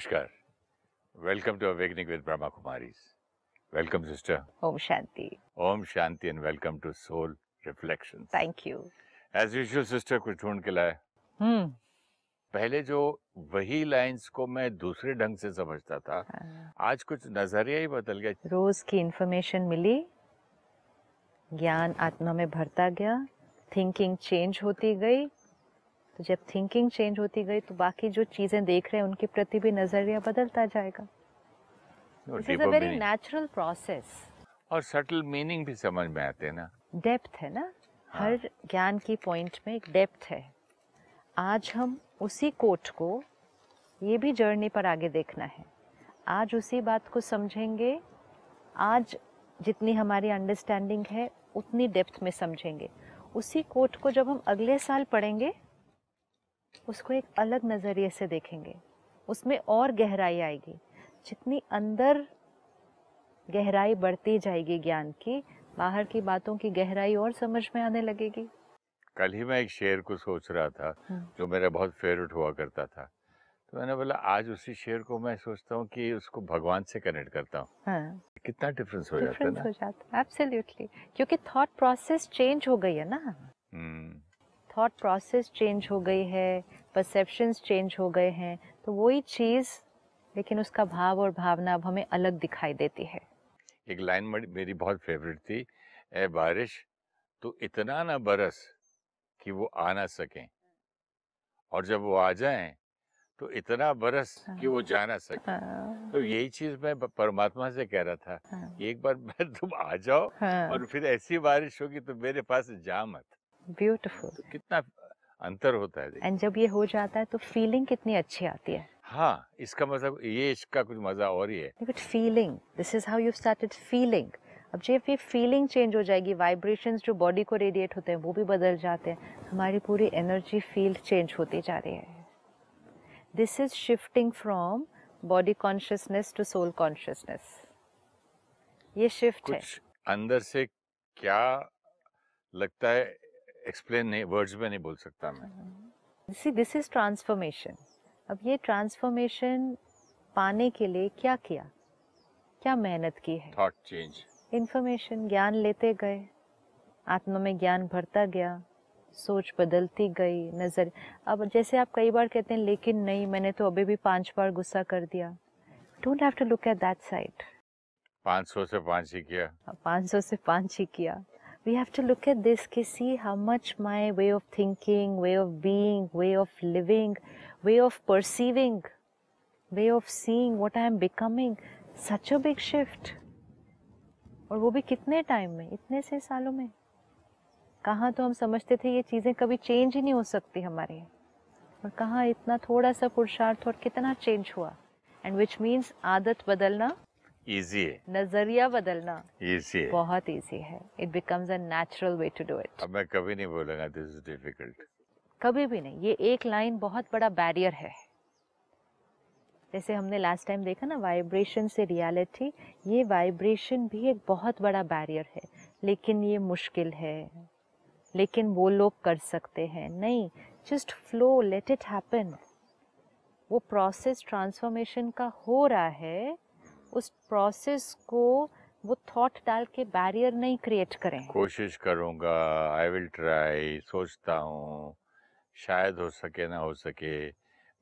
नमस्कार। Welcome to awakening with Brahma Kumaris welcome sister Om Shanti Om Shanti and welcome to soul reflection thank you as usual sister कुछ ढूंढ के लाए। hmm. पहले जो वही लाइंस को मैं दूसरे ढंग से समझता था हाँ. आज कुछ नज़रिया ही बदल गया। रोज की इंफॉर्मेशन मिली ज्ञान आत्मा में भरता गया थिंकिंग चेंज होती गई तो जब थिंकिंग चेंज होती गई तो बाकी जो चीज़ें देख रहे हैं उनके प्रति भी नज़रिया बदलता जाएगा। This is a very natural process और सटल मीनिंग भी समझ में आते हैं ना। डेप्थ है ना? हाँ। हर ज्ञान की पॉइंट में एक डेप्थ है। आज हम उसी कोट को ये भी जर्नी पर आगे देखना है। आज उसी बात को समझेंगे। आज जितनी हमारी अंडरस्टैंडिंग है उतनी डेप्थ में समझेंगे। उसी कोट को जब हम अगले साल पढ़ेंगे उसको एक अलग नज़रिए से देखेंगे। उसमें और गहराई आएगी। जितनी अंदर गहराई बढ़ती जाएगी ज्ञान की बाहर की बातों की गहराई और समझ में आने लगेगी। कल ही मैं एक शेर को सोच रहा था हम्म। जो मेरा बहुत फेवरेट हुआ करता था। तो मैंने बोला आज उसी शेर को मैं सोचता हूँ कि उसको भगवान से कनेक्ट करता हूँ। हाँ। कितना डिफरेंस हो जाता है ना? हो जाता है। एब्सोल्युटली क्योंकि थॉट प्रोसेस चेंज हो गई है ना। हम्म, थॉट प्रोसेस चेंज हो गई है परसेप्शंस चेंज हो गए हैं तो वही चीज़ लेकिन उसका भाव और भावना अब हमें अलग दिखाई देती है। एक लाइन मेरी बहुत फेवरेट थी ए बारिश तो इतना ना बरस कि वो आ ना सके। और जब वो आ जाएँ तो इतना बरस कि वो जा ना सके। हाँ, तो यही चीज़ मैं परमात्मा से कह रहा था हाँ, एक बार मैं तुम आ जाओ हाँ, और फिर ऐसी बारिश होगी तो मेरे पास जा मत। ब्यूटीफुल तो कितना अंतर होता है एंड जब ये हो जाता है तो फीलिंग कितनी अच्छी आती है। हाँ इसका मतलब ये इसका कुछ मज़ा और ही है। At feeling. This is how you've started feeling. अब जब ये फीलिंग चेंज हो जाएगी वाइब्रेशंस जो बॉडी को रेडिएट होते हैं वो भी बदल जाते हैं हमारी पूरी एनर्जी फ़ील्ड चेंज होती जा रही है। This is shifting from body consciousness to soul consciousness ये शिफ्ट है। अंदर से क्या लगता है एक्सप्लेन नहीं वर्ड्स में नहीं बोल सकता मैं। सी दिस इज़ ट्रांसफॉर्मेशन अब ये ट्रांसफॉर्मेशन पाने के लिए क्या किया? क्या मेहनत की है? थॉट चेंज इन्फॉर्मेशन ज्ञान लेते गए। आत्मा में ज्ञान भरता गया। सोच बदलती गई नज़र। अब जैसे आप कई बार कहते हैं लेकिन नहीं मैंने तो अभी भी पाँच बार गुस्सा कर दिया। Don't have to look at that side 500 से पाँच ही किया। पाँच सौ से पाँच ही किया। We have to look at this कि see how much my way of thinking way of being way of living way of perceiving way of seeing what I am becoming such a big shift और वो भी कितने time में? इतने से सालों में। कहाँ तो हम समझते थे ये चीज़ें कभी चेंज ही नहीं हो सकती हमारे। और कहाँ इतना थोड़ा सा पुरुषार्थ और कितना चेंज हुआ। एंड विच मीन्स आदत बदलना इजी है नज़रिया बदलना इजी है बहुत इजी है। It becomes a natural way to do it अब मैं कभी नहीं बोलूँगा दिस इज़ डिफ़िकल्ट कभी भी नहीं। ये एक लाइन बहुत बड़ा बैरियर है। जैसे हमने लास्ट टाइम देखा ना वाइब्रेशन से रियलिटी ये वाइब्रेशन भी एक बहुत बड़ा बैरियर है। लेकिन ये मुश्किल है। लेकिन वो लोग कर सकते हैं। नहीं just flow let it happen वो प्रोसेस ट्रांसफॉर्मेशन का हो रहा है। उस प्रोसेस को वो थॉट डाल के बैरियर नहीं क्रिएट करें कोशिश करूँगा आई विल ट्राई सोचता हूँ शायद हो सके ना हो सके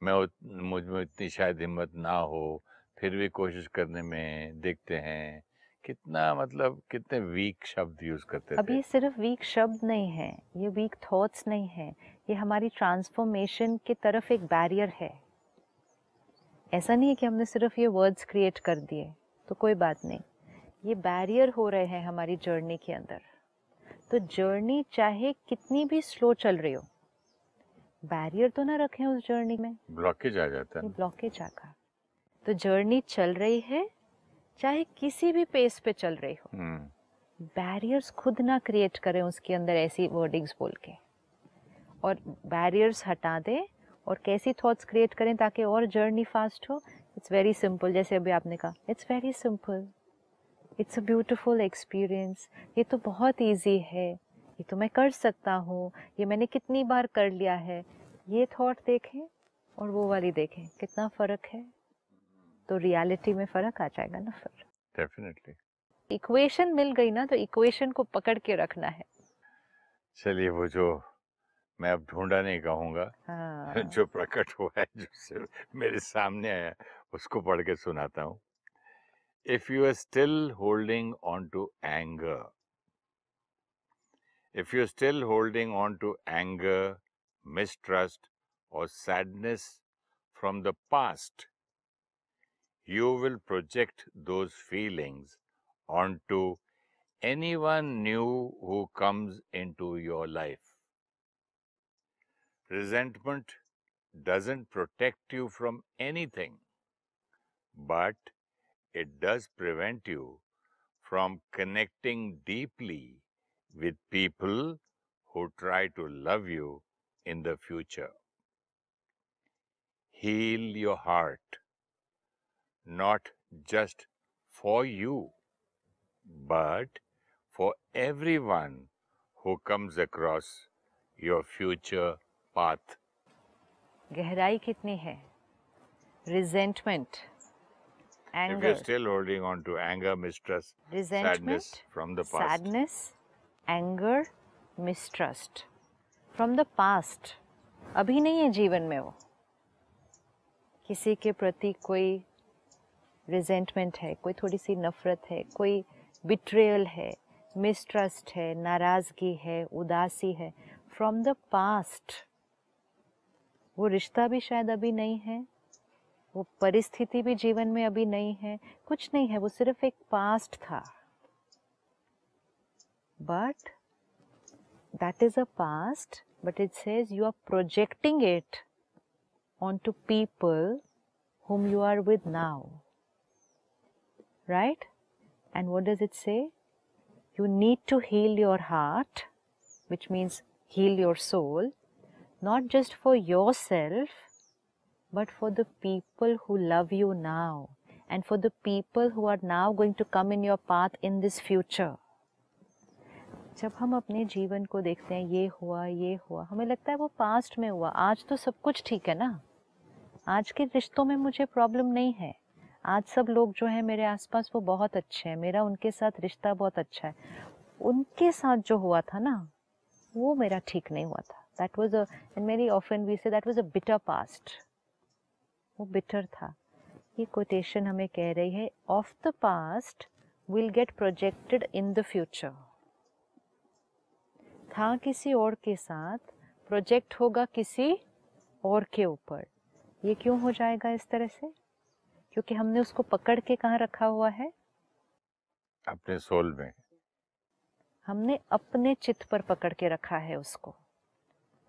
मैं उत- मुझमें इतनी शायद हिम्मत ना हो फिर भी कोशिश करने में देखते हैं कितना मतलब कितने वीक शब्द यूज़ करते अब ये सिर्फ़ वीक शब्द नहीं है ये वीक थॉट्स नहीं है ये हमारी ट्रांसफॉर्मेशन की तरफ़ एक बैरियर है। ऐसा नहीं है कि हमने सिर्फ़ ये वर्ड्स क्रिएट कर दिए तो कोई बात नहीं। ये बैरियर हो रहे हैं हमारी जर्नी के अंदर। तो जर्नी चाहे कितनी भी स्लो चल रही हो बैरियर तो ना रखें उस जर्नी में। ब्लॉकेज आ जाता है ब्लॉकेज आगा तो जर्नी चल रही है चाहे किसी भी पेस पे चल रही हो। हम्म। बैरियर्स खुद ना क्रिएट करें उसके अंदर ऐसी वर्डिंग्स बोल के। और बैरियर्स हटा दें और कैसी थॉट्स क्रिएट करें ताकि और जर्नी फास्ट हो? इट्स वेरी सिंपल जैसे अभी आपने कहा। It's very simple it's a beautiful experience ये तो बहुत इजी है। ये तो मैं कर सकता हूँ। ये मैंने कितनी बार कर लिया है? ये थॉट देखें और वो वाली देखें। कितना फ़र्क है? तो रियलिटी में फ़र्क आ जाएगा ना फिर। डेफिनेटली इक्वेशन मिल गई ना तो इक्वेशन को पकड़ के रखना है। चलिए वो जो मैं अब ढूंढा नहीं कहूँगा। हाँ। जो प्रकट हुआ है जो मेरे सामने आया उसको पढ़ के सुनाता हूँ। If you are still holding on to anger if you are still holding on to anger mistrust और sadness from the past you will project those feelings on to anyone new who comes into your life Resentment doesn't protect you from anything, but it does prevent you from connecting deeply with people who try to love you in the future. Heal your heart, not just for you, but for everyone who comes across your future path. गहराई कितनी है? Resentment If you're anger still holding on to anger, mistrust, resentment sadness from the past, sadness anger mistrust from the past अभी नहीं है जीवन में वो। किसी के प्रति कोई रिजेंटमेंट है कोई थोड़ी सी नफरत है कोई बिट्रेयल है मिसट्रस्ट है नाराज़गी है उदासी है फ्रॉम द पास्ट वो रिश्ता भी शायद अभी नहीं है, वो परिस्थिति भी जीवन में अभी नहीं है, कुछ नहीं है, वो सिर्फ़ एक पास्ट था। But that is a past but it says you are projecting it on to people whom you are with now right and what does it say you need to heal your heart which means heal your soul not just for yourself, but for the people who love you now and for the people who are now going to come in your path in this future. जब हम अपने जीवन को देखते हैं, ये हुआ ये हुआ, हमें लगता है वो पास्ट में हुआ, आज तो सब कुछ ठीक है ना? आज के रिश्तों में मुझे प्रॉब्लम नहीं है। आज सब लोग जो हैं मेरे आसपास वो बहुत अच्छे हैं, मेरा उनके साथ रिश्ता बहुत अच्छा है। उनके साथ जो हुआ था ना, वो मेरा ठीक नहीं हुआ था। That was a and very often we say that was a bitter past वो बिटर था। ये कोटेशन हमें कह रही है of the past will get projected in the future था किसी और के साथ प्रोजेक्ट होगा किसी और के ऊपर। ये क्यों हो जाएगा इस तरह से? क्योंकि हमने उसको पकड़ के कहाँ रखा हुआ है? अपने सोल में। हमने अपने चित्त पर पकड़ के रखा है उसको।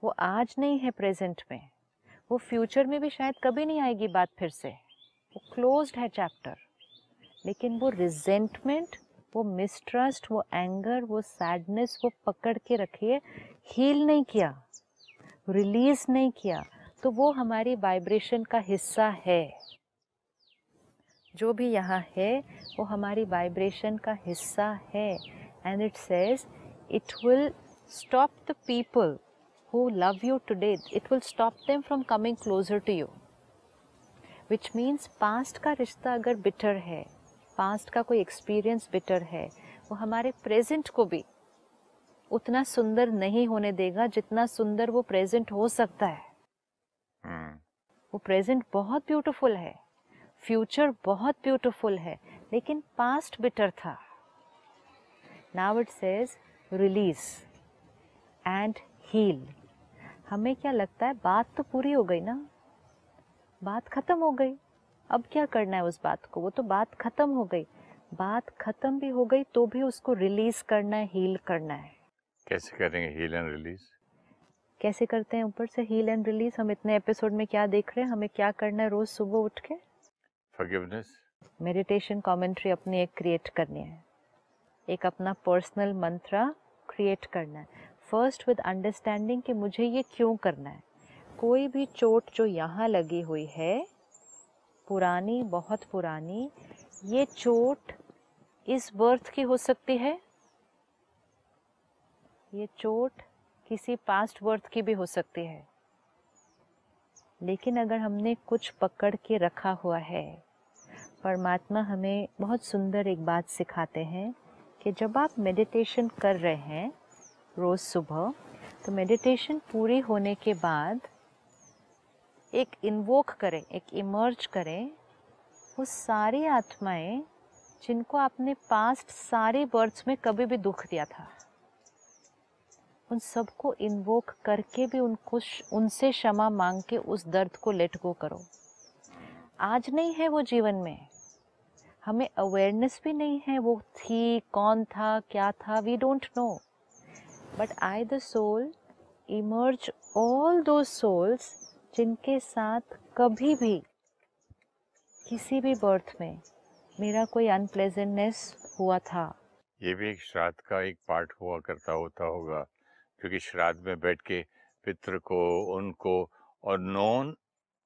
वो आज नहीं है प्रेजेंट में। वो फ्यूचर में भी शायद कभी नहीं आएगी बात फिर से। वो क्लोज्ड है चैप्टर लेकिन वो रिजेंटमेंट वो मिसट्रस्ट वो एंगर वो सैडनेस वो पकड़ के रखिए हील नहीं किया रिलीज़ नहीं किया तो वो हमारी वाइब्रेशन का हिस्सा है। जो भी यहाँ है, वो हमारी वाइब्रेशन का हिस्सा है। And it says it will stop the people who love you today it will stop them from coming closer to you. Which means past का रिश्ता अगर बिटर है पास्ट का कोई एक्सपीरियंस बिटर है वो हमारे प्रेजेंट को भी उतना सुंदर नहीं होने देगा जितना सुंदर वो प्रेजेंट हो सकता है। हम्म, वो प्रेजेंट बहुत ब्यूटीफुल है फ्यूचर बहुत ब्यूटीफुल है लेकिन पास्ट बिटर था। Now it says release and heal हमें क्या लगता है बात तो पूरी हो गई ना? बात खत्म हो गई। अब क्या करना है उस बात को? वो तो बात खत्म हो गई। बात खत्म भी हो गई तो भी उसको रिलीज़ करना है हील करना है। कैसे करेंगे हील एंड रिलीज़ कैसे करते हैं ऊपर से हील एंड रिलीज़ हम इतने एपिसोड में क्या देख रहे हैं? हमें क्या करना है रोज सुबह उठ के? फॉरगिवनेस मेडिटेशन कमेंट्री अपनी एक क्रिएट करनी है। एक अपना पर्सनल मंत्रा क्रिएट करना है। फ़र्स्ट विद अंडरस्टैंडिंग कि मुझे ये क्यों करना है। कोई भी चोट जो यहाँ लगी हुई है, पुरानी, बहुत पुरानी, ये चोट इस बर्थ की हो सकती है? ये चोट किसी पास्ट बर्थ की भी हो सकती है। लेकिन अगर हमने कुछ पकड़ के रखा हुआ है, परमात्मा हमें बहुत सुंदर एक बात सिखाते हैं कि जब आप मेडिटेशन कर रहे हैं रोज़ सुबह। तो मेडिटेशन पूरी होने के बाद एक इन्वोक करें, एक इमर्ज करें। वो सारी आत्माएँ जिनको आपने पास्ट सारे बर्थ्स में कभी भी दुख दिया था, उन सबको इन्वोक करके भी उनको उनसे क्षमा मांग के उस दर्द को लेट गो करो। आज नहीं है वो जीवन में। हमें अवेयरनेस भी नहीं है, वो थी, कौन था, क्या था we don't know but I the soul emerge all दो सोल्स जिनके साथ कभी भी किसी भी बर्थ में मेरा कोई अनप्लेजेंटनेस हुआ था ये भी एक श्राद्ध का एक पार्ट हुआ करता होता होगा क्योंकि श्राद्ध में बैठ के पितृ को उनको और नॉन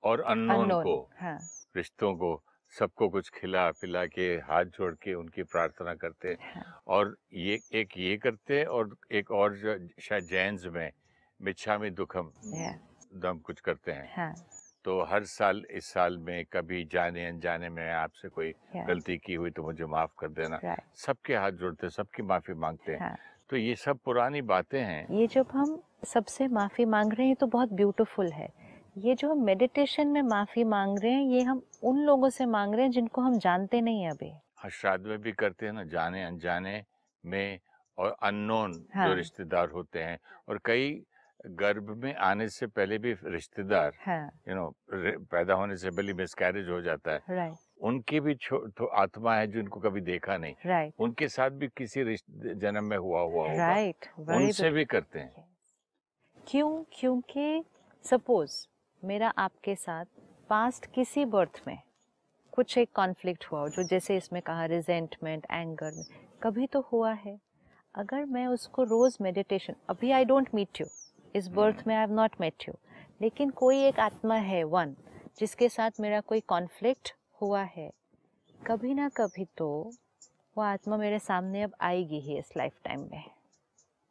और अननोन को हाँ। रिश्तों को सबको कुछ खिला पिला के हाथ जोड़ के उनकी प्रार्थना करते हाँ। और ये एक ये करते और एक और शायद जैन में मिच्छा में दुखम दम कुछ करते हैं। हाँ। तो हर साल इस साल में कभी जाने अनजाने में आपसे कोई गलती की हुई तो मुझे माफ़ कर देना। सबके हाथ जोड़ते सबकी माफ़ी मांगते हैं। हाँ। तो ये सब पुरानी बातें हैं। ये जब हम सबसे माफ़ी मांग रहे हैं तो बहुत ब्यूटीफुल है। ये जो हम मेडिटेशन में माफ़ी मांग रहे हैं ये हम उन लोगों से मांग रहे हैं जिनको हम जानते नहीं है अभी हाँ श्राद्ध में भी करते हैं ना जाने अनजाने में और अननोन हाँ। जो रिश्तेदार होते हैं और कई गर्भ में आने से पहले भी रिश्तेदार यू हाँ। नो पैदा होने से पहले मिसकैरेज हो जाता है right. उनकी भी तो आत्मा है जिनको कभी देखा नहीं right. उनके साथ भी किसी जन्म में हुआ हुआ होगा right. उनसे भी करते हैं क्यों क्योंकि सपोज़ मेरा आपके साथ पास्ट किसी बर्थ में कुछ एक कॉन्फ्लिक्ट हुआ हो जो जैसे इसमें कहा रिजेंटमेंट एंगर में कभी तो हुआ है अगर मैं उसको रोज़ मेडिटेशन अभी आई डोंट मीट यू इस बर्थ hmm. में I have not met you लेकिन कोई एक आत्मा है वन जिसके साथ मेरा कोई कॉन्फ्लिक्ट हुआ है कभी ना कभी तो वो आत्मा मेरे सामने अब आएगी ही इस लाइफ टाइम में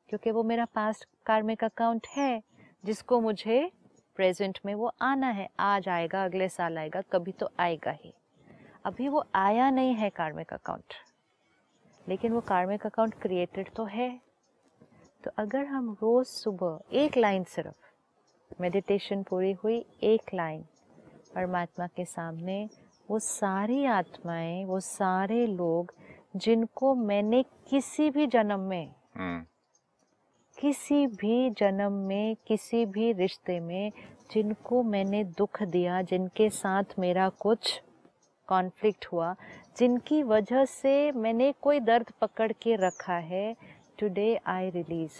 क्योंकि वो मेरा पास्ट कार्मिक अकाउंट है जिसको मुझे प्रेजेंट में वो आना है, आज आएगा, अगले साल आएगा, कभी तो आएगा ही अभी वो आया नहीं है कार्मिक अकाउंट, लेकिन वो कार्मिक अकाउंट क्रिएटेड तो है तो अगर हम रोज़ सुबह एक लाइन सिर्फ़ मेडिटेशन पूरी हुई, एक लाइन, परमात्मा के सामने वो सारी आत्माएँ, वो सारे लोग, जिनको मैंने किसी भी जन्म में हम्म। किसी भी जन्म में किसी भी रिश्ते में जिनको मैंने दुख दिया जिनके साथ मेरा कुछ कॉन्फ्लिक्ट हुआ जिनकी वजह से मैंने कोई दर्द पकड़ के रखा है today I release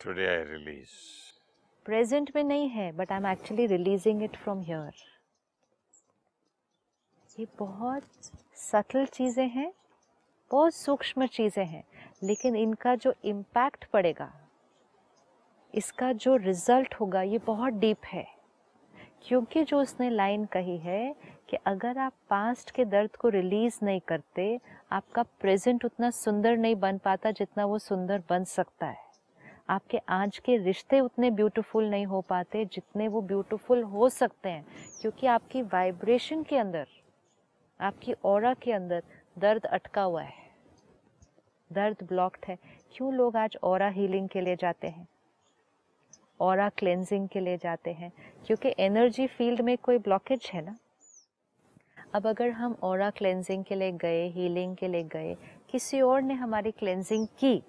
today I release present में नहीं है but I am actually releasing it from here ये बहुत सटल चीज़ें हैं बहुत सूक्ष्म चीज़ें हैं। लेकिन इनका जो इम्पैक्ट पड़ेगा, इसका जो रिज़ल्ट होगा, ये बहुत डीप है। क्योंकि जो उसने लाइन कही है कि अगर आप पास्ट के दर्द को रिलीज़ नहीं करते, आपका प्रेजेंट उतना सुंदर नहीं बन पाता जितना वो सुंदर बन सकता है। आपके आज के रिश्ते उतने ब्यूटीफुल नहीं हो पाते जितने वो ब्यूटीफुल हो सकते हैं, क्योंकि आपकी वाइब्रेशन के अंदर, आपकी और के अंदर दर्द अटका हुआ है। दर्द ब्लॉक्ड है। क्यों लोग आज और हीलिंग के लिए जाते हैं? और क्लेंजिंग के लिए जाते हैं। क्योंकि एनर्जी फ़ील्ड में कोई ब्लॉकेज है ना? अब अगर हम और क्लेंजिंग के लिए गए हीलिंग के लिए गए, किसी और ने हमारी क्लेंजिंग की।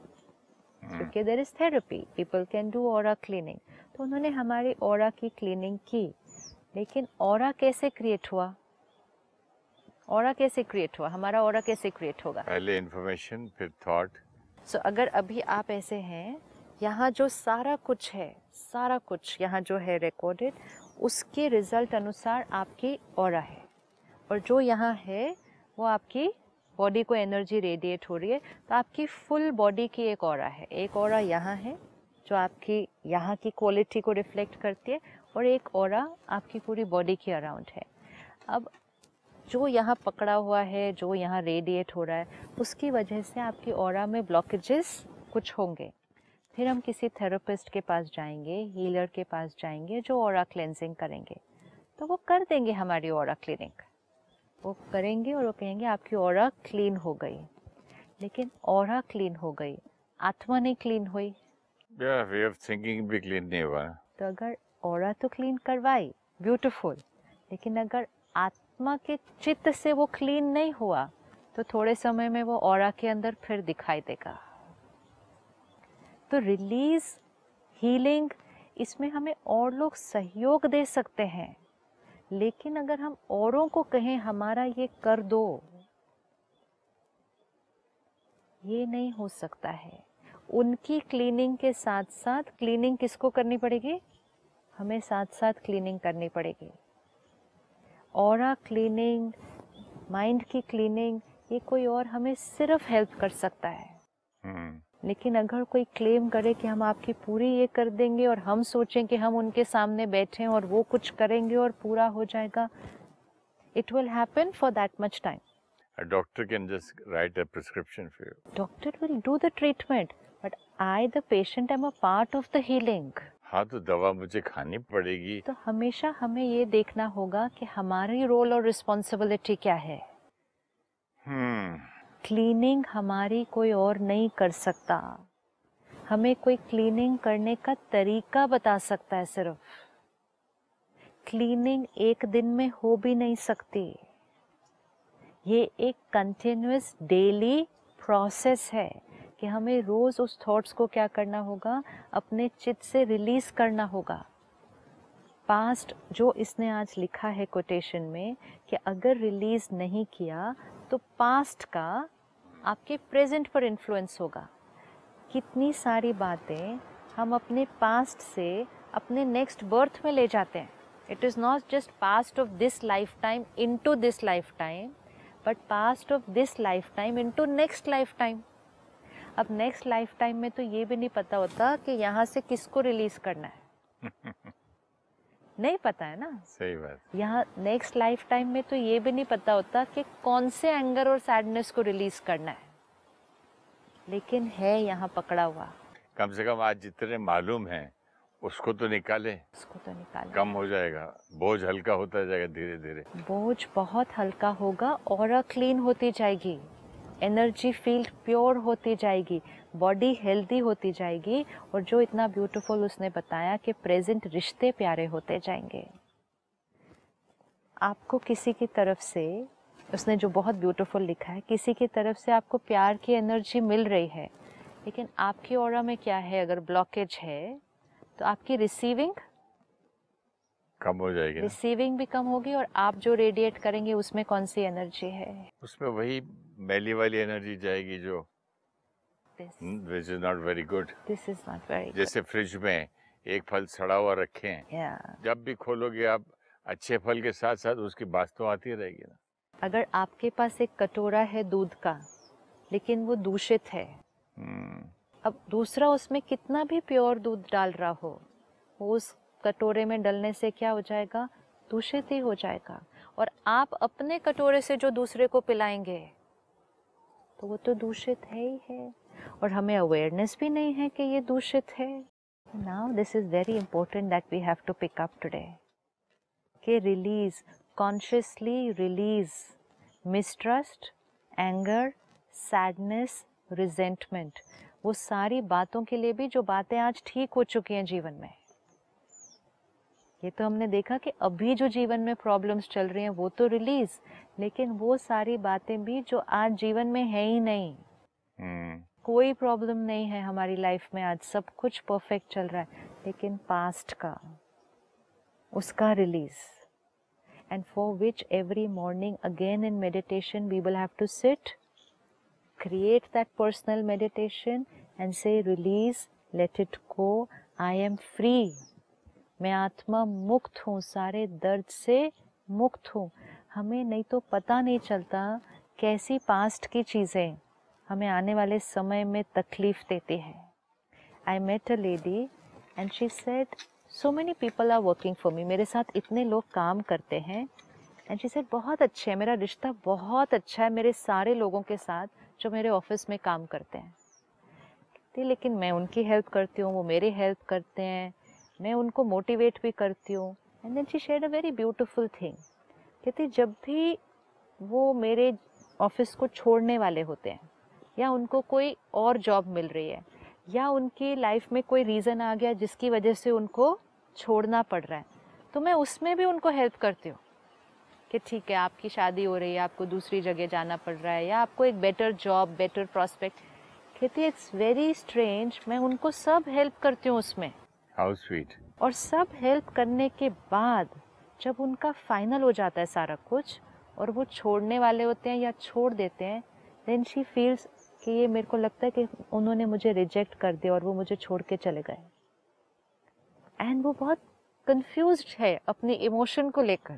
क्योंकि there is therapy people can do और क्लीनिंग तो उन्होंने हमारी और की क्लीनिंग की। लेकिन और कैसे क्रिएट हुआ? और कैसे क्रिएट हुआ? हमारा और कैसे क्रिएट होगा? पहले इंफॉर्मेशन फिर थॉट सो so, अगर अभी आप ऐसे हैं यहाँ जो सारा कुछ है सारा कुछ यहाँ जो है रिकॉर्डेड उसके रिज़ल्ट अनुसार आपकी और है। और जो यहाँ है वो आपकी बॉडी को एनर्जी रेडिएट हो रही है तो आपकी फुल बॉडी की एक और है। एक और यहाँ है जो आपकी यहाँ की क्वालिटी को रिफ्लेक्ट करती है और एक और आपकी पूरी बॉडी के अराउंड है। अब जो यहाँ पकड़ा हुआ है जो यहाँ रेडिएट हो रहा है उसकी वजह से आपकी और में ब्लॉकेजेस कुछ होंगे। फिर हम किसी थेरेपिस्ट के पास जाएँगे हीलर के पास जाएँगे जो और क्लेंजिंग करेंगे। तो वो कर देंगे हमारी और क्लिनिक वो करेंगे और वो कहेंगे आपकी और क्लीन हो गई। लेकिन और क्लीन हो गई आत्मा नहीं क्लीन हुई। या वे ऑफ़ थिंकिंग भी क्लीन नहीं हुआ। तो अगर और तो क्लीन करवाई ब्यूटीफुल लेकिन अगर आत्मा के चित्त से वो क्लीन नहीं हुआ तो थोड़े समय में वो और के अंदर फिर दिखाई देगा। तो रिलीज़ हीलिंग इसमें हमें और लोग सहयोग दे सकते हैं। लेकिन अगर हम औरों को कहें, हमारा ये कर दो, ये नहीं हो सकता है। उनकी क्लीनिंग के साथ साथ क्लीनिंग किसको करनी पड़ेगी? हमें साथ साथ क्लीनिंग करनी पड़ेगी। और क्लीनिंग माइंड की क्लीनिंग ये कोई और हमें सिर्फ़ हेल्प कर सकता है। हम्म। लेकिन अगर कोई क्लेम करे कि हम आपकी पूरी ये कर देंगे और हम सोचें कि हम उनके सामने बैठे और वो कुछ करेंगे और पूरा हो जाएगा it will happen for that much time A doctor can just write a prescription for you. Doctor will do the treatment but I the patient am a part of the healing हाँ तो दवा मुझे खानी पड़ेगी। तो हमेशा हमें ये देखना होगा कि हमारी रोल और रिस्पॉन्सिबिलिटी क्या है। हम्म। क्लीनिंग हमारी कोई और नहीं कर सकता। हमें कोई क्लीनिंग करने का तरीका बता सकता है सिर्फ़। क्लीनिंग एक दिन में हो भी नहीं सकती। ये एक कंटिन्यूस डेली प्रोसेस है। कि हमें रोज़ उस थॉट्स को क्या करना होगा? अपने चित्त से रिलीज़ करना होगा। पास्ट जो इसने आज लिखा है कोटेशन में कि अगर रिलीज़ नहीं किया तो पास्ट का आपके प्रेजेंट पर इन्फ्लुएंस होगा। कितनी सारी बातें हम अपने पास्ट से अपने नेक्स्ट बर्थ में ले जाते हैं। It is not just past of this life time in to this life time but past of this life time in to next life time अब नेक्स्ट लाइफ टाइम में तो ये भी नहीं पता होता कि यहाँ से किसको रिलीज़ करना है। नहीं पता है ना? सही बात। यहाँ नेक्स्ट लाइफ टाइम में तो ये भी नहीं पता होता कि कौन से एंगर और सैडनेस को रिलीज़ करना है। लेकिन है यहाँ पकड़ा हुआ। कम से कम आज जितने मालूम है उसको तो निकाले। उसको तो निकाल। कम हो जाएगा। बोझ हल्का होता जाएगा धीरे धीरे बोझ बहुत हल्का होगा और क्लीन होती जाएगी। एनर्जी फ़ील्ड प्योर होती जाएगी बॉडी हेल्दी होती जाएगी और जो इतना ब्यूटीफुल उसने बताया कि प्रेजेंट रिश्ते प्यारे होते जाएँगे। आपको किसी की तरफ़ से उसने जो बहुत ब्यूटीफुल लिखा है किसी की तरफ़ से आपको प्यार की एनर्जी मिल रही है लेकिन आपकी ओरा में क्या है? अगर ब्लॉकेज है तो आपकी रिसीविंग कम हो जाएगी रिसीविंग भी कम होगी और आप जो रेडिएट करेंगे उसमें कौन सी एनर्जी है? उसमें वही मैली वाली एनर्जी जाएगी जो which is not very good this is not very जैसे फ्रिज में एक फल सड़ा हुआ रखें या जब भी खोलोगे आप अच्छे फल के साथ साथ उसकी बात तो आती रहेगी ना। अगर आपके पास एक कटोरा है दूध का लेकिन वो दूषित है हम्म, अब दूसरा उसमें कितना भी प्योर दूध डाल रहा हो वो उस कटोरे में डलने से क्या हो जाएगा? दूषित ही हो जाएगा। और आप अपने कटोरे से जो दूसरे को पिलाएँगे तो वो तो दूषित है ही है। और हमें अवेयरनेस भी नहीं है कि ये दूषित है। Now this is very important that we have to pick up today कि release consciously release mistrust anger sadness resentment वो सारी बातों के लिए भी जो बातें आज ठीक हो चुकी हैं जीवन में। ये तो हमने देखा कि अभी जो जीवन में प्रॉब्लम्स चल रही हैं वो तो रिलीज़ लेकिन वो सारी बातें भी जो आज जीवन में है ही नहीं। हम्म, कोई प्रॉब्लम नहीं है हमारी लाइफ में आज सब कुछ परफेक्ट चल रहा है लेकिन पास्ट का उसका release and for which every morning again in meditation we will have to sit create that personal meditation and say release let it go i am free. मैं आत्मा मुक्त हूँ, सारे दर्द से मुक्त हूँ। हमें नहीं तो पता नहीं चलता कैसी पास्ट की चीज़ें हमें आने वाले समय में तकलीफ़ देती है। I met a lady and she said so many people are working for me मेरे साथ इतने लोग काम करते हैं. एंड शी सेड बहुत अच्छे है। मेरा रिश्ता बहुत अच्छा है मेरे सारे लोगों के साथ जो मेरे ऑफ़िस में काम करते हैं। लेकिन मैं उनकी हेल्प करती हूँ, वो मेरी हेल्प करते हैं। मैं उनको मोटिवेट भी करती हूँ. And then she shared a very beautiful thing कहती, जब भी वो मेरे ऑफ़िस को छोड़ने वाले होते हैं, या उनको कोई और जॉब मिल रही है, या उनकी लाइफ में कोई रीज़न आ गया जिसकी वजह से उनको छोड़ना पड़ रहा है तो मैं उसमें भी उनको हेल्प करती हूँ. कि ठीक है, आपकी शादी हो रही है, आपको दूसरी जगह जाना पड़ रहा है, या आपको एक बेटर जॉब बेटर प्रॉस्पेक्ट कहती इट्स वेरी स्ट्रेंज मैं उनको सब हेल्प करती हूँ उसमें. हाउ स्वीट और सब हेल्प करने के बाद जब उनका फाइनल हो जाता है सारा कुछ और वो छोड़ने वाले होते हैं या छोड़ देते हैं देन शी फील्स कि ये मेरे को लगता है कि उन्होंने मुझे रिजेक्ट कर दिया और वो मुझे छोड़ के चले गए। एंड वो बहुत कंफ्यूज है अपने इमोशन को लेकर।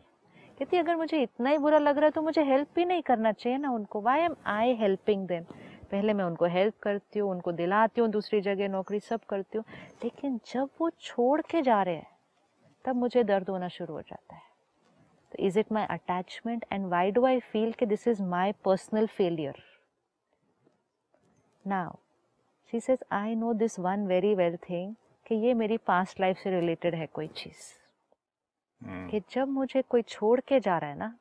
कहती अगर मुझे इतना ही बुरा लग रहा है तो मुझे हेल्प भी नहीं करना चाहिए ना उनको। Why am I helping them पहले मैं उनको हेल्प करती हूँ उनको दिलाती हूँ दूसरी जगह नौकरी सब करती हूँ। लेकिन जब वो छोड़ के जा रहे हैं तब मुझे दर्द होना शुरू हो जाता है। तो is it my attachment and why do I feel कि this is my personal failure now she says I know this one very well thing कि ये मेरी पास्ट लाइफ से रिलेटेड है कोई चीज़। Hmm. कि जब मुझे कोई छोड़ के जा रहा है ना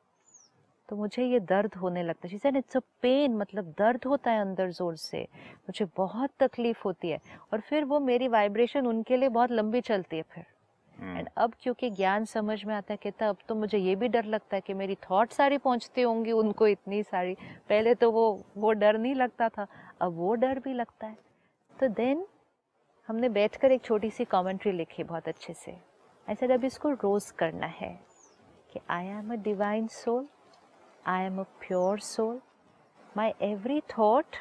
तो मुझे ये दर्द होने लगता है। शी इट्स अ पेन मतलब दर्द होता है अंदर ज़ोर से। मुझे बहुत तकलीफ़ होती है। और फिर वो मेरी वाइब्रेशन उनके लिए बहुत लंबी चलती है फिर। Hmm. एंड अब क्योंकि ज्ञान समझ में आता है कहता अब तो मुझे ये भी डर लगता है कि मेरी थॉट सारी पहुँचती होंगी उनको इतनी सारी। पहले तो वो वो डर नहीं लगता था। अब वो डर भी लगता है। तो देन हमने बैठकर एक छोटी सी कमेंट्री लिखी बहुत अच्छे से। ऐसे अब इसको रोज़ करना है कि I am a divine soul I am a pure soul my every thought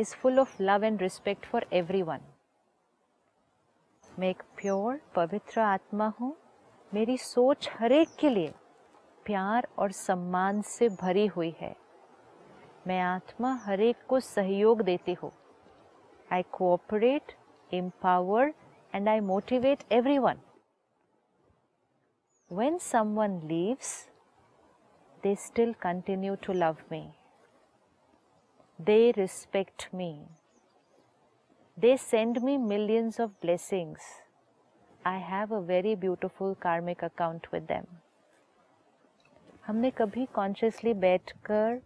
is full of love and respect for every one मैं एक प्योर पवित्र आत्मा हूँ। मेरी सोच हर एक के लिए प्यार और सम्मान से भरी हुई है। मैं आत्मा हर एक को सहयोग देती हूँ। I cooperate empower and I motivate everyone. When someone leaves, they still continue to love me. They respect me. They send me millions of blessings. I have a very beautiful karmic account with them. हमने कभी consciously बैठकर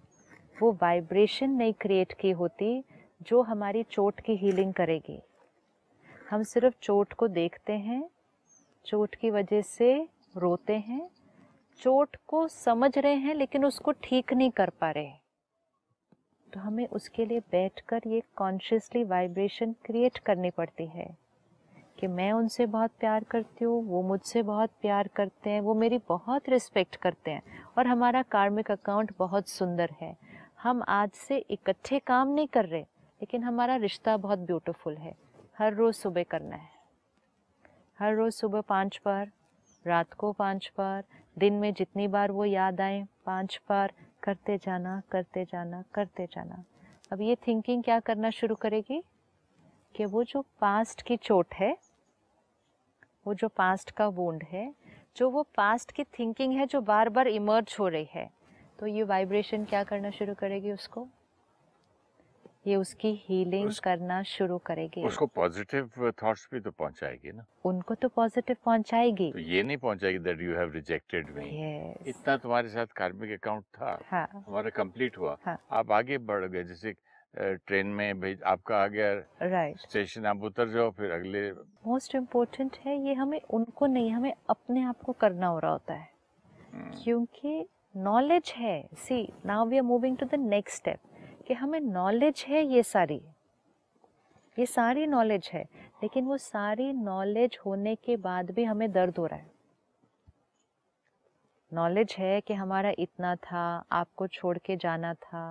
वो vibration नहीं create की होती जो हमारी चोट की हीलिंग करेगी हम सिर्फ़ चोट को देखते हैं चोट की वजह से रोते हैं चोट को समझ रहे हैं, लेकिन उसको ठीक नहीं कर पा रहे तो हमें उसके लिए बैठकर ये कॉन्शियसली वाइब्रेशन क्रिएट करनी पड़ती है कि मैं उनसे बहुत प्यार करती हूँ, वो मुझसे बहुत प्यार करते हैं, वो मेरी बहुत रिस्पेक्ट करते हैं और हमारा कार्मिक अकाउंट बहुत सुंदर है। हम आज से इकट्ठे काम नहीं कर रहे, लेकिन हमारा रिश्ता बहुत ब्यूटीफुल है। हर रोज़ सुबह करना है। हर रोज़ सुबह पाँच बार, रात को पाँच बार दिन में जितनी बार वो याद आए, पाँच बार, करते जाना करते जाना करते जाना। अब ये थिंकिंग क्या करना शुरू करेगी? कि वो जो पास्ट की चोट है, वो जो पास्ट का वोंड है, जो वो पास्ट की थिंकिंग है, जो बार बार इमर्ज हो रही है तो ये वाइब्रेशन क्या करना शुरू करेगी उसको? ये उसकी हीलिंग उस- करना शुरू करेगी। उसको पॉजिटिव थॉट्स भी तो पहुंचाएगी ना। उनको तो पॉजिटिव पहुंचाएगी। तो ये नहीं पहुंचाएगी that you have rejected me इतना तुम्हारे साथ कार्मिक अकाउंट था। हाँ। हमारा कंप्लीट हुआ। हाँ। आप आगे बढ़ गए जैसे ट्रेन में भेज आपका आ गया। राइट स्टेशन आप उतर जाओ फिर अगले। मोस्ट इम्पोर्टेंट है ये हमें उनको नहीं हमें अपने आप को करना हो रहा होता है। हम्म, क्योंकि नॉलेज है। See now we are moving to the next step कि हमें नॉलेज है ये सारी। ये सारी नॉलेज है लेकिन वो सारी नॉलेज होने के बाद भी हमें दर्द हो रहा है। नॉलेज है कि हमारा इतना था आपको छोड़ के जाना था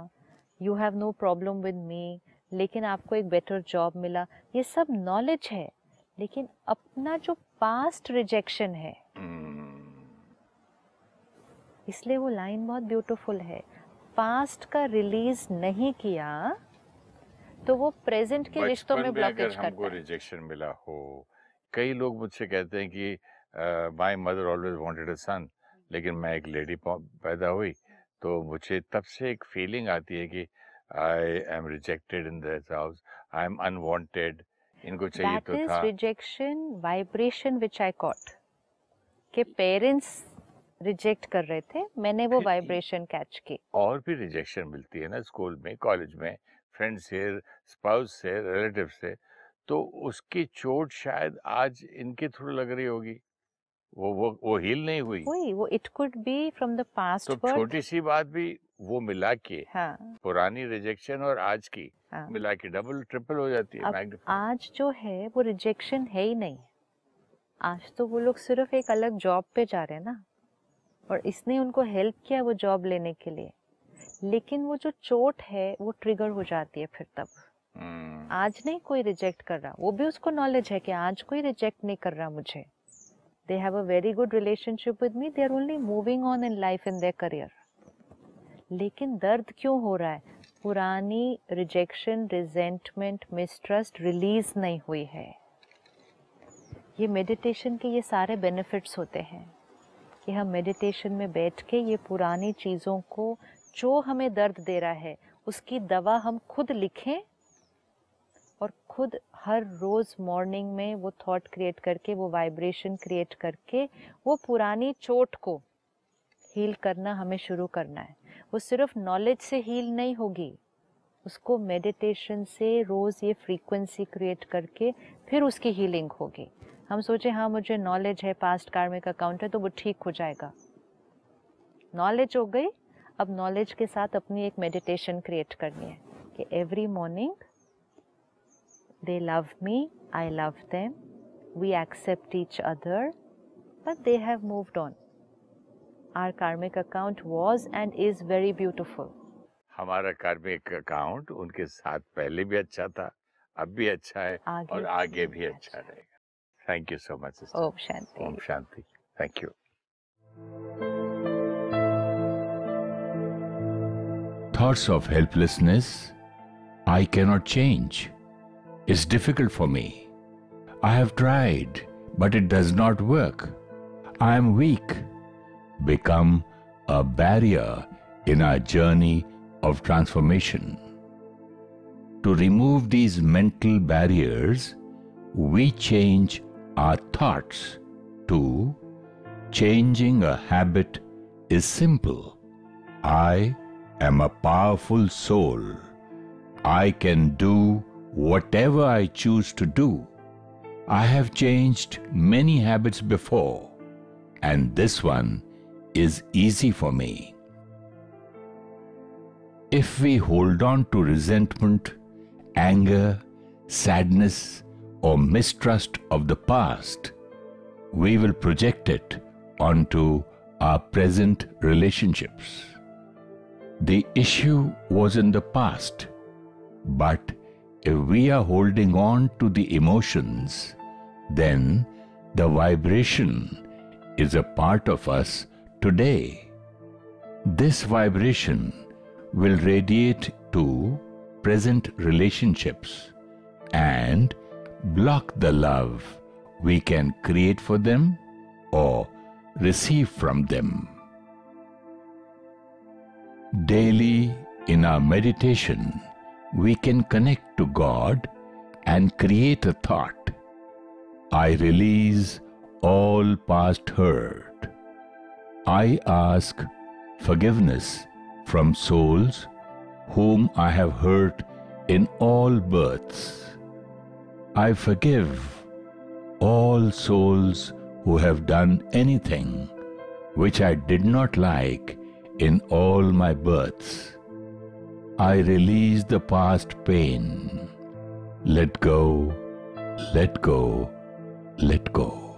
you have no problem with me लेकिन आपको एक बेटर जॉब मिला। ये सब नॉलेज है लेकिन अपना जो पास्ट रिजेक्शन है हम्म, इसलिए वो लाइन बहुत ब्यूटीफुल है। पास्ट का रिलीज़ नहीं किया तो वो प्रेजेंट के रिश्तों में ब्लॉकेज करता है। रिजेक्शन मिला हो कई लोग मुझसे कहते हैं कि my mother always wanted a son लेकिन मैं एक लेडी पैदा हुई। तो मुझे तब से एक फीलिंग आती है कि I am rejected in this house I am unwanted इनको चाहिए दैट तो इज़ था। Rejection vibration which I caught कि पेरेंट्स रिजेक्ट कर रहे थे मैंने वो वाइब्रेशन कैच की। और भी रिजेक्शन मिलती है ना स्कूल में कॉलेज में फ्रेंड से स्पाउस से रिलेटिव से तो उसकी चोट शायद आज इनके थ्रू लग रही होगी। वो वो वो हील नहीं हुई। वही वो it could be from the past तो छोटी सी बात भी वो मिला के हाँ। पुरानी रिजेक्शन और आज की हाँ। मिला के डबल ट्रिपल हो जाती है आज जो है वो रिजेक्शन है ही नहीं। आज तो वो लोग सिर्फ़ एक अलग जॉब पे जा रहे हैं ना। और इसने उनको हेल्प किया वो जॉब लेने के लिए। लेकिन वो जो चोट है वो ट्रिगर हो जाती है फिर तब। हम्म, आज नहीं कोई रिजेक्ट कर रहा। वो भी उसको नॉलेज है कि आज कोई रिजेक्ट नहीं कर रहा मुझे। They have a very good relationship with me they are only moving on in life in their career लेकिन दर्द क्यों हो रहा है? पुरानी रिजेक्शन रिजेंटमेंट मिसट्रस्ट रिलीज़ नहीं हुई है। ये मेडिटेशन के ये सारे बेनिफिट्स होते हैं। कि हम मेडिटेशन में बैठ के ये पुरानी चीज़ों को, जो हमें दर्द दे रहा है, उसकी दवा हम खुद लिखें और खुद हर रोज़ मॉर्निंग में वो थॉट क्रिएट करके, वो वाइब्रेशन क्रिएट करके, वो पुरानी चोट को हील करना हमें शुरू करना है। वो सिर्फ़ नॉलेज से हील नहीं होगी, उसको मेडिटेशन से रोज़ ये फ्रीक्वेंसी क्रिएट करके फिर उसकी हीलिंग होगी। हम सोचे हाँ मुझे नॉलेज है पास्ट कार्मिक अकाउंट है तो वो ठीक हो जाएगा. नॉलेज हो गई। अब नॉलेज के साथ अपनी एक मेडिटेशन क्रिएट करनी है कि every morning they love me I love them we accept each other but they have moved on our karmic account was and is very beautiful हमारा कार्मिक अकाउंट उनके साथ पहले भी अच्छा था अब भी अच्छा है आगे और आगे भी अच्छा रहेगा। Thank you so much, sister. Om Shanti. Om Shanti. Thank you. Thoughts of helplessness. I cannot change. It's difficult for me. I have tried, but it does not work. I am weak. Become a barrier in our journey of transformation. To remove these mental barriers, we change our thoughts to changing a habit is simple. I am a powerful soul. I can do whatever I choose to do. I have changed many habits before, and this one is easy for me. If we hold on to resentment, anger, sadness, or mistrust of the past, we will project it onto our present relationships. The issue was in the past, but if we are holding on to the emotions, then the vibration is a part of us today. This vibration will radiate to present relationships and block the love we can create for them or receive from them. Daily in our meditation, we can connect to God and create a thought. I release all past hurt. I ask forgiveness from souls whom I have hurt in all births. I forgive all souls who have done anything which I did not like in all my births. I release the past pain. Let go, let go, let go.